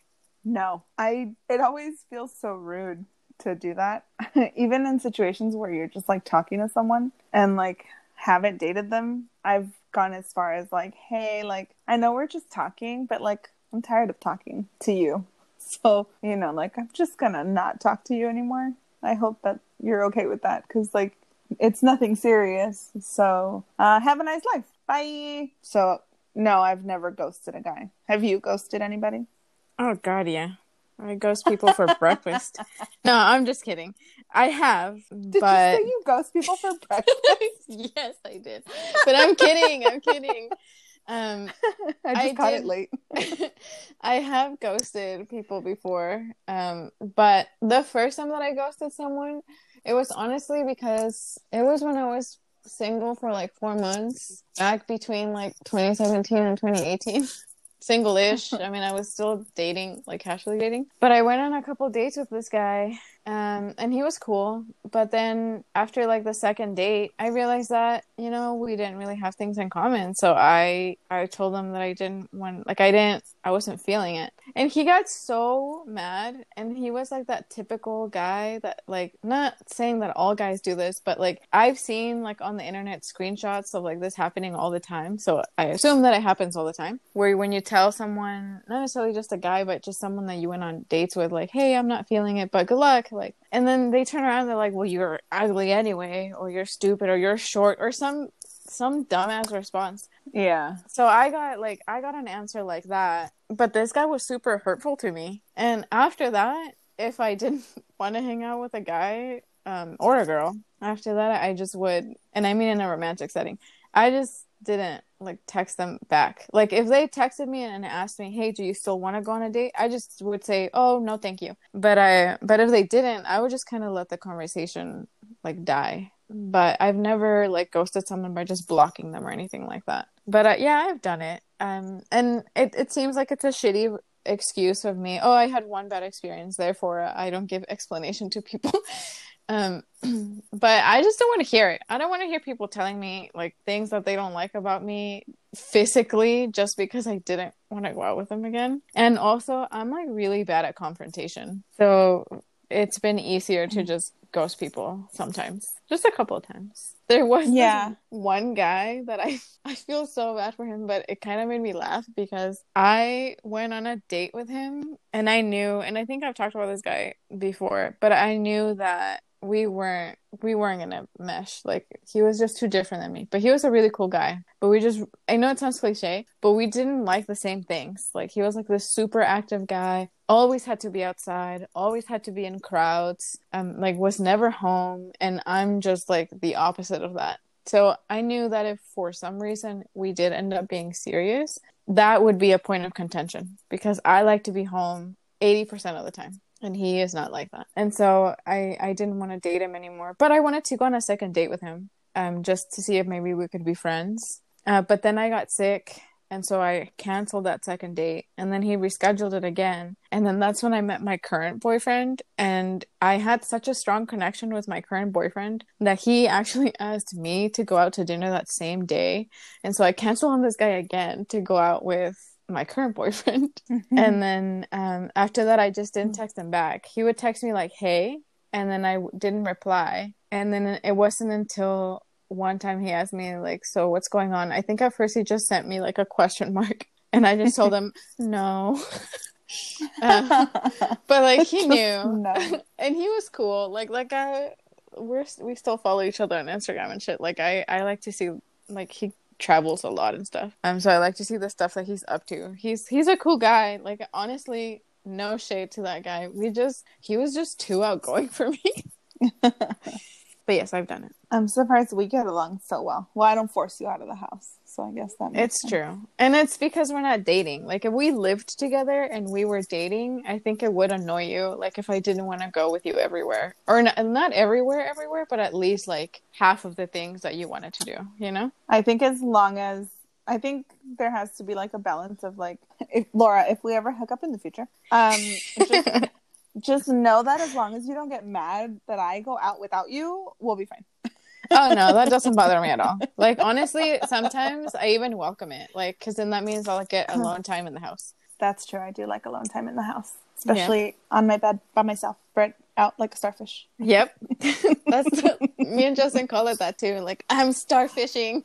No. I it always feels so rude to do that. Even in situations where you're just like talking to someone and like haven't dated them, I've gone as far as like, hey, like I know we're just talking, but like I'm tired of talking to you. So, you know, like I'm just gonna not talk to you anymore. I hope that you're okay with that because, like, it's nothing serious. So, uh, have a nice life. Bye. So, no, I've never ghosted a guy. Have you ghosted anybody? Oh, God, yeah. I ghost people for breakfast. No, I'm just kidding. I have, did but you say you ghost people for breakfast? yes, I did. But I'm kidding. I'm kidding. Um, I just I caught did- it late. I have ghosted people before, um, but the first time that I ghosted someone, it was honestly because it was when I was single for like four months, back between like 2017 and 2018. Single-ish. I mean, I was still dating, like casually dating, but I went on a couple dates with this guy, um, and he was cool. But then after like the second date, I realized that you know we didn't really have things in common. So I I told him that I didn't want like I didn't I wasn't feeling it, and he got so mad. And he was like that typical guy that like not saying that all guys do this, but like I've seen like on the internet screenshots of like this happening all the time. So I assume that it happens all the time. Where when you tell someone, not necessarily just a guy, but just someone that you went on dates with, like, hey, I'm not feeling it, but good luck. Like, and then they turn around and they're like, well, you're ugly anyway, or you're stupid, or you're short, or some some dumbass response. Yeah. So I got like I got an answer like that, but this guy was super hurtful to me. And after that, if I didn't want to hang out with a guy um, or a girl, after that I just would, and I mean in a romantic setting, I just didn't like text them back. Like if they texted me and asked me, "Hey, do you still want to go on a date?" I just would say, "Oh, no, thank you." But I but if they didn't, I would just kind of let the conversation like die. But I've never like ghosted someone by just blocking them or anything like that. But uh, yeah, I've done it. Um and it it seems like it's a shitty excuse of me. Oh, I had one bad experience, therefore I don't give explanation to people. Um, but I just don't want to hear it. I don't want to hear people telling me like things that they don't like about me physically just because I didn't want to go out with them again. And also, I'm like really bad at confrontation. So it's been easier to just ghost people sometimes. Just a couple of times. There was Yeah. one guy that I I feel so bad for him, but it kind of made me laugh because I went on a date with him and I knew and I think I've talked about this guy before, but I knew that we weren't we weren't gonna mesh. Like he was just too different than me. But he was a really cool guy. But we just I know it sounds cliche, but we didn't like the same things. Like he was like this super active guy, always had to be outside, always had to be in crowds, um, like was never home, and I'm just like the opposite of that So I knew that if for some reason we did end up being serious, that would be a point of contention because I like to be home 80% of the time and he is not like that. And so I I didn't want to date him anymore, but I wanted to go on a second date with him um just to see if maybe we could be friends. Uh, but then I got sick and so I canceled that second date and then he rescheduled it again. And then that's when I met my current boyfriend. And I had such a strong connection with my current boyfriend that he actually asked me to go out to dinner that same day. And so I canceled on this guy again to go out with my current boyfriend. Mm-hmm. And then um, after that, I just didn't text him back. He would text me like, hey. And then I w- didn't reply. And then it wasn't until one time he asked me like so what's going on i think at first he just sent me like a question mark and i just told him no Uh, but like he knew no. and he was cool like like i we're we still follow each other on instagram and shit like i i like to see like he travels a lot and stuff. Um so i like to see the stuff that he's up to. He's he's a cool guy. Like honestly no shade to that guy. We just he was just too outgoing for me but yes i've done it I'm surprised we get along so well. Well, I don't force you out of the house, so I guess that makes It's sense. true. And it's because we're not dating. Like if we lived together and we were dating, I think it would annoy you. Like if I didn't want to go with you everywhere. Or not, not everywhere everywhere, but at least like half of the things that you wanted to do, you know? I think as long as I think there has to be like a balance of like if Laura, if we ever hook up in the future, um just, just know that as long as you don't get mad that I go out without you, we'll be fine. oh no, that doesn't bother me at all. Like honestly, sometimes I even welcome it. Like cuz then that means I'll get alone time in the house. That's true. I do like alone time in the house, especially on my bed by myself, spread out like a starfish. Yep. That's me and Justin call it that too. Like I'm starfishing.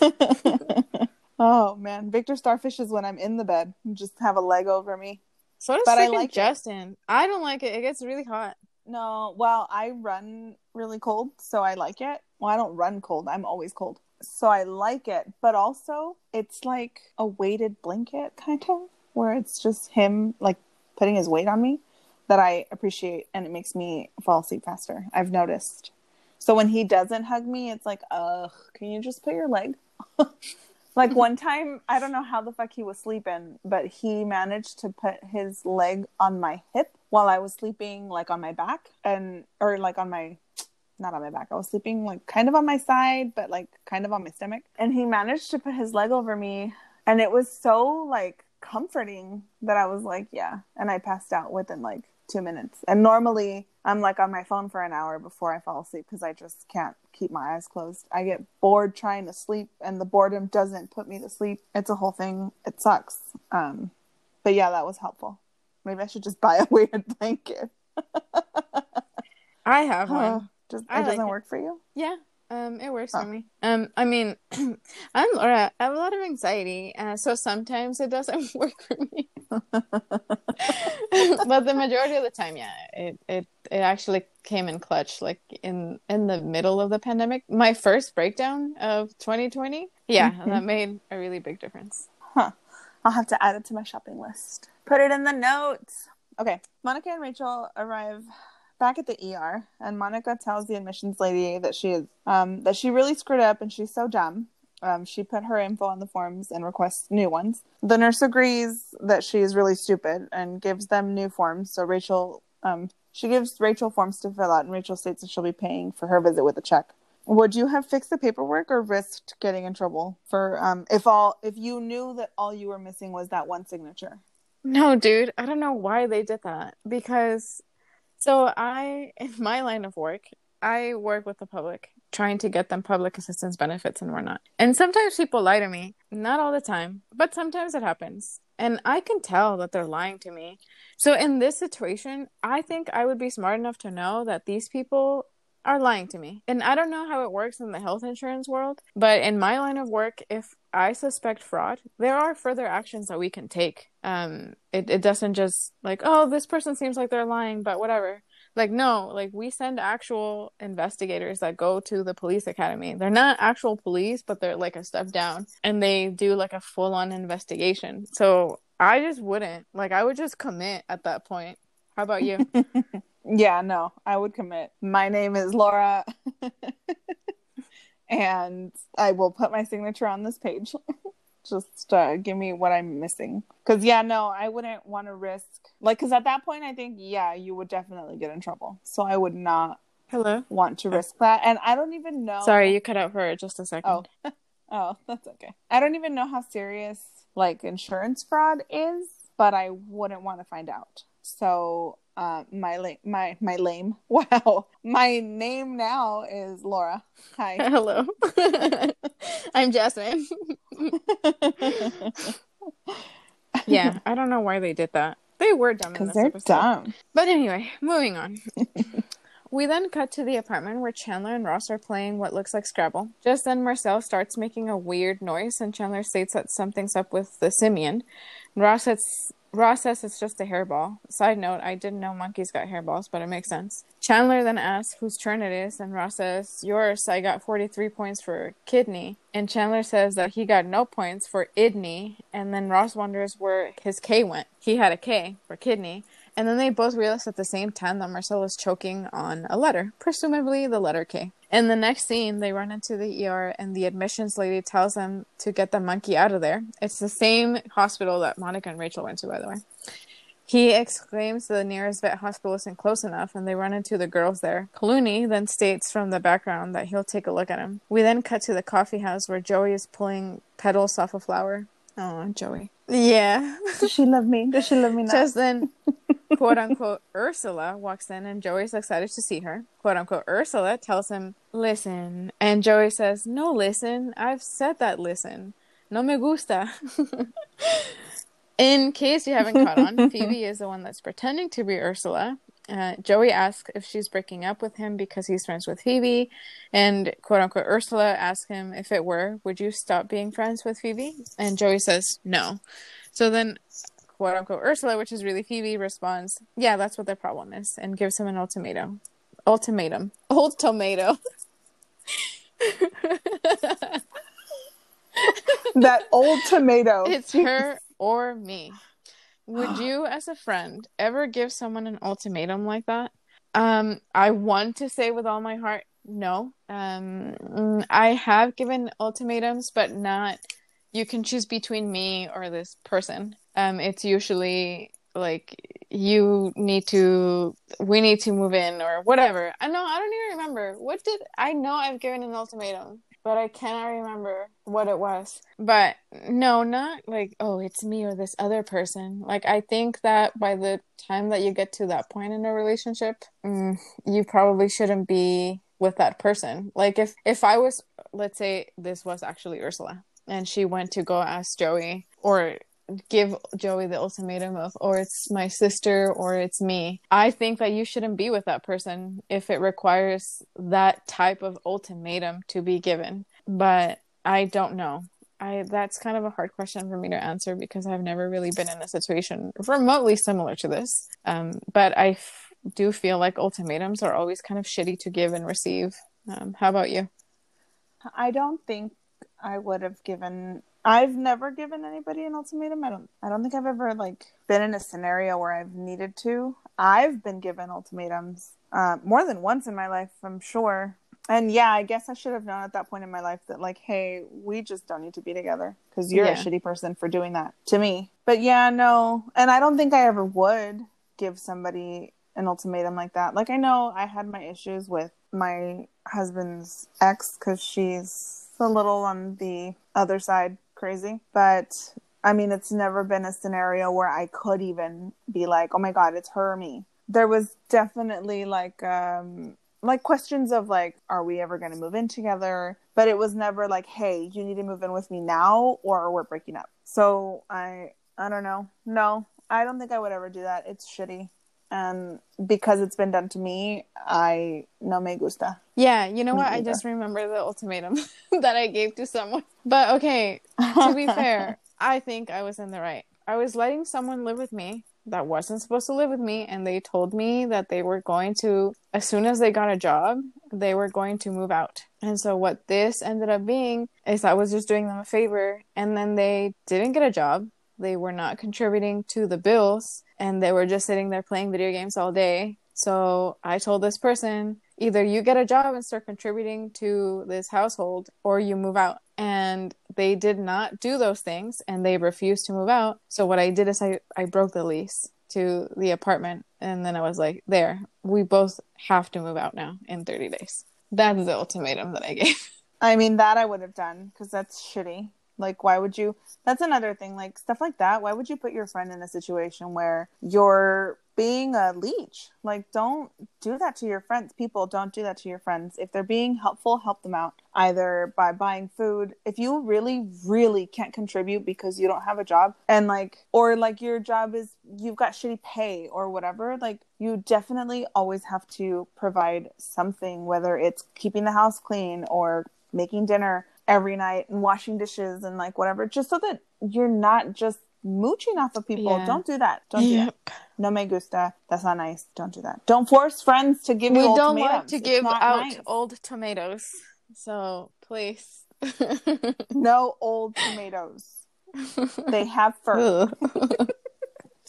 oh man, Victor starfish is when I'm in the bed, and just have a leg over me. So does But I like it. Justin. I don't like it. It gets really hot. No, well, I run really cold, so I like it. Well, I don't run cold. I'm always cold. So I like it, but also it's like a weighted blanket kind of where it's just him like putting his weight on me that I appreciate and it makes me fall asleep faster. I've noticed. So when he doesn't hug me, it's like, "Ugh, can you just put your leg?" Like one time, I don't know how the fuck he was sleeping, but he managed to put his leg on my hip while I was sleeping like on my back and or like on my not on my back. I was sleeping like kind of on my side, but like kind of on my stomach. And he managed to put his leg over me and it was so like comforting that I was like, yeah. And I passed out within like 2 minutes. And normally I'm like on my phone for an hour before I fall asleep because I just can't keep my eyes closed. I get bored trying to sleep and the boredom doesn't put me to sleep. It's a whole thing. It sucks. Um but yeah, that was helpful. Maybe I should just buy a weighted blanket. I have one. Just, I it like doesn't it. work for you? Yeah. Um, it works for me. Um, I mean, I'm Laura. I have a lot of anxiety, uh, so sometimes it doesn't work for me. but the majority of the time, yeah, it it it actually came in clutch. Like in in the middle of the pandemic, my first breakdown of 2020. Yeah, Mhm. that made a really big difference. Huh. I'll have to add it to my shopping list. Put it in the notes. Okay. Monica and Rachel arrive back at the ER, and Monica tells the admissions lady that she is um, that she really screwed up and she's so dumb. Um, she put her info on the forms and requests new ones. The nurse agrees that she is really stupid and gives them new forms. So Rachel, um, she gives Rachel forms to fill out, and Rachel states that she'll be paying for her visit with a check. Would you have fixed the paperwork or risked getting in trouble for um, if all if you knew that all you were missing was that one signature? No, dude, I don't know why they did that because so I in my line of work, I work with the public trying to get them public assistance benefits and whatnot. And sometimes people lie to me. Not all the time, but sometimes it happens. And I can tell that they're lying to me. So in this situation, I think I would be smart enough to know that these people are lying to me. And I don't know how it works in the health insurance world, but in my line of work, if I suspect fraud, there are further actions that we can take. Um, it, it doesn't just like, oh, this person seems like they're lying, but whatever. Like, no, like we send actual investigators that go to the police academy. They're not actual police, but they're like a step down and they do like a full on investigation. So I just wouldn't. Like, I would just commit at that point. How about you? Yeah, no, I would commit. My name is Laura. and I will put my signature on this page. Just uh, give me what I'm missing. Because, yeah, no, I wouldn't want to risk. Like, because at that point, I think, yeah, you would definitely get in trouble. So I would not Hello. want to risk that. And I don't even know. Sorry, you cut out for just a second. Oh, oh, that's okay. I don't even know how serious like insurance fraud is, but I wouldn't want to find out. So, uh, my la- my my lame. Wow, my name now is Laura. Hi. Hello. I'm Jasmine. yeah, I don't know why they did that. They were dumb Because they're episode. dumb. But anyway, moving on. we then cut to the apartment where Chandler and Ross are playing what looks like Scrabble. Just then, Marcel starts making a weird noise, and Chandler states that something's up with the simian. Ross says, Ross says it's just a hairball. Side note, I didn't know monkeys got hairballs, but it makes sense. Chandler then asks whose turn it is, and Ross says, Yours, I got 43 points for kidney. And Chandler says that he got no points for idney, and then Ross wonders where his K went. He had a K for kidney. And then they both realize at the same time that Marcel is choking on a letter, presumably the letter K. In the next scene, they run into the ER, and the admissions lady tells them to get the monkey out of there. It's the same hospital that Monica and Rachel went to, by the way. He exclaims the nearest vet hospital isn't close enough, and they run into the girls there. Clooney then states from the background that he'll take a look at him. We then cut to the coffee house where Joey is pulling petals off a flower. Oh, Joey. Yeah. Does she love me? Does she love me now? Just then, quote unquote, Ursula walks in and Joey's excited to see her. Quote unquote, Ursula tells him, listen. And Joey says, no, listen. I've said that listen. No me gusta. In case you haven't caught on, Phoebe is the one that's pretending to be Ursula. Uh, Joey asks if she's breaking up with him because he's friends with Phoebe. And quote unquote, Ursula asks him if it were, would you stop being friends with Phoebe? And Joey says no. So then, quote unquote, Ursula, which is really Phoebe, responds, yeah, that's what their problem is, and gives him an ultimatum. Ultimatum. Old tomato. that old tomato. It's her or me. Would you, as a friend, ever give someone an ultimatum like that? Um, I want to say with all my heart, no. Um, mm, I have given ultimatums, but not. You can choose between me or this person. Um, it's usually like you need to, we need to move in or whatever. I know. I don't even remember. What did I know? I've given an ultimatum but I cannot remember what it was. But no, not like, oh, it's me or this other person. Like, I think that by the time that you get to that point in a relationship, mm, you probably shouldn't be with that person. Like, if, if I was, let's say this was actually Ursula and she went to go ask Joey or give Joey the ultimatum of, or it's my sister or it's me. I think that you shouldn't be with that person if it requires that type of ultimatum to be given. But I don't know. I that's kind of a hard question for me to answer because I've never really been in a situation remotely similar to this. Um, but I f- do feel like ultimatums are always kind of shitty to give and receive. Um, how about you? I don't think I would have given I've never given anybody an ultimatum. I don't I don't think I've ever like been in a scenario where I've needed to. I've been given ultimatums uh, more than once in my life, I'm sure. And yeah, I guess I should have known at that point in my life that like, hey, we just don't need to be together because you're Yeah. a shitty person for doing that to me. But yeah, no, and I don't think I ever would give somebody an ultimatum like that. Like I know I had my issues with my husband's ex because she's a little on the other side crazy, but I mean, it's never been a scenario where I could even be like, "Oh my god, it's her or me." There was definitely like um like questions of like, "Are we ever going to move in together?" But it was never like, "Hey, you need to move in with me now or we're breaking up." So, I I don't know. No, I don't think I would ever do that. It's shitty. And because it's been done to me, I no me gusta. Yeah, you know Me what? I just remember the ultimatum that I gave to someone. But okay, to be fair, I think I was in the right. I was letting someone live with me that wasn't supposed to live with me, and they told me that they were going to, as soon as they got a job, they were going to move out. And so, what this ended up being is I was just doing them a favor, and then they didn't get a job. They were not contributing to the bills, and they were just sitting there playing video games all day. So, I told this person, either you get a job and start contributing to this household or you move out. And they did not do those things and they refused to move out. So what I did is I, I broke the lease to the apartment and then I was like, there, we both have to move out now in 30 days. That's the ultimatum that I gave. I mean, that I would have done because that's shitty. Like, why would you? That's another thing. Like, stuff like that. Why would you put your friend in a situation where you're being a leech? Like, don't do that to your friends. People, don't do that to your friends. If they're being helpful, help them out either by buying food. If you really, really can't contribute because you don't have a job and like, or like your job is you've got shitty pay or whatever, like, you definitely always have to provide something, whether it's keeping the house clean or making dinner every night and washing dishes and like whatever, just so that you're not just mooching off of people. Yeah. Don't do that. Don't do Yep. that. No me gusta. That's not nice. Don't do that. Don't force friends to give We you old tomatoes. don't tomatoes. like to It's give out nice. old tomatoes. So please. no old tomatoes. They have fur.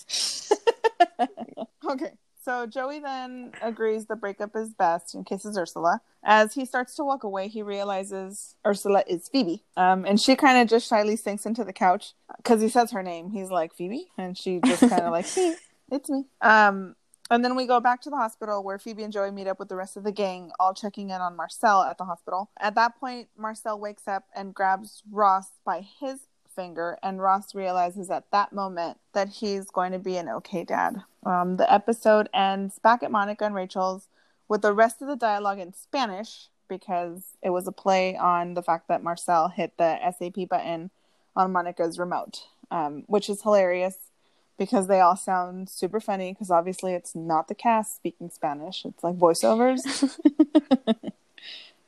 Okay. So Joey then agrees the breakup is best and kisses Ursula. As he starts to walk away, he realizes Ursula is Phoebe. Um, and she kind of just shyly sinks into the couch because he says her name. He's like, Phoebe? And she just kind of like, "Hey, it's me. Um, and then we go back to the hospital where Phoebe and Joey meet up with the rest of the gang, all checking in on Marcel at the hospital. At that point, Marcel wakes up and grabs Ross by his finger, and Ross realizes at that moment that he's going to be an okay dad. Um, the episode ends back at Monica and Rachel's with the rest of the dialogue in Spanish because it was a play on the fact that Marcel hit the SAP button on Monica's remote, um, which is hilarious because they all sound super funny because obviously it's not the cast speaking Spanish, it's like voiceovers.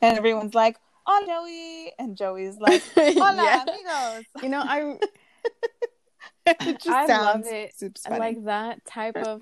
and everyone's like, Hola, Joey. And Joey's like, Hola, Yeah. amigos. You know, I it just I love sounds it. super I funny. like that type of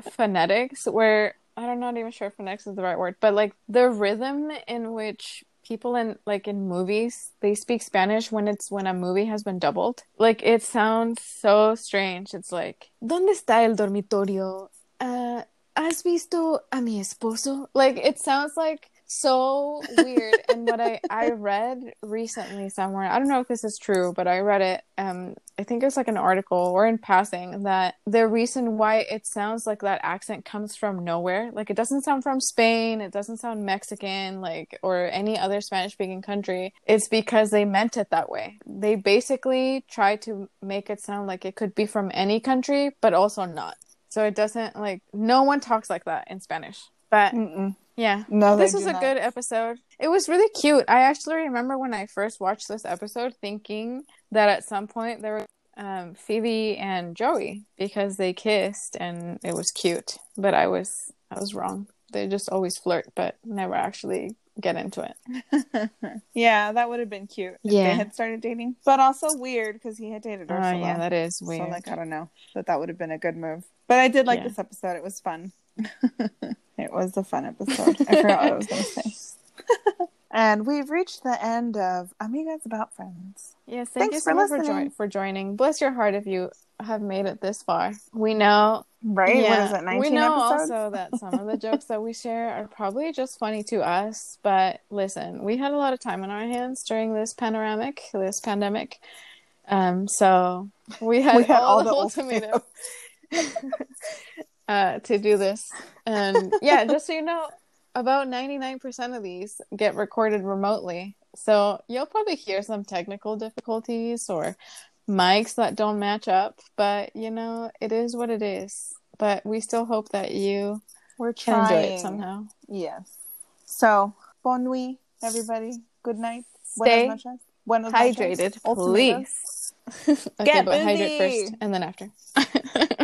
phonetics where I'm not even sure if phonetics is the right word, but like the rhythm in which people in like in movies they speak Spanish when it's when a movie has been doubled. Like it sounds so strange. It's like ¿Dónde está el dormitorio? Uh, ¿Has visto a mi esposo? Like it sounds like so weird. And what I I read recently somewhere I don't know if this is true but I read it um I think it's like an article or in passing that the reason why it sounds like that accent comes from nowhere like it doesn't sound from Spain it doesn't sound Mexican like or any other Spanish speaking country it's because they meant it that way. They basically tried to make it sound like it could be from any country but also not. So it doesn't like no one talks like that in Spanish. But Mm-mm. Yeah No, this was a not. good episode. It was really cute. I actually remember when I first watched this episode thinking that at some point there were um, Phoebe and Joey because they kissed and it was cute. But I was I was wrong. They just always flirt, but never actually get into it. yeah, that would have been cute if Yeah. they had started dating. But also weird because he had dated her. Oh yeah, that is So weird. like I don't know that that would have been a good move. But I did like Yeah. this episode. It was fun. it was a fun episode. I forgot what I was going to say. and we've reached the end of Amigas About Friends. Yes, thank Thanks you so for much for, listening. join- for joining. Bless your heart if you have made it this far. We know Right? Yeah. What is it? 19 we know episodes? also that some of the jokes that we share are probably just funny to us, but listen, we had a lot of time on our hands during this panoramic, this pandemic. Um, so we had, We had all, all the the whole old tomato uh, to do this. And yeah, just so you know, about 99% of these get recorded remotely. So you'll probably hear some technical difficulties or mics that don't match up, but you know, it is what it is. But we still hope that you We're can trying. enjoy it somehow. Yes. So, bon nuit, everybody. Good night. Stay Buenas noches. Buenas noches. hydrated, please. okay, Get but hydrate first and then after.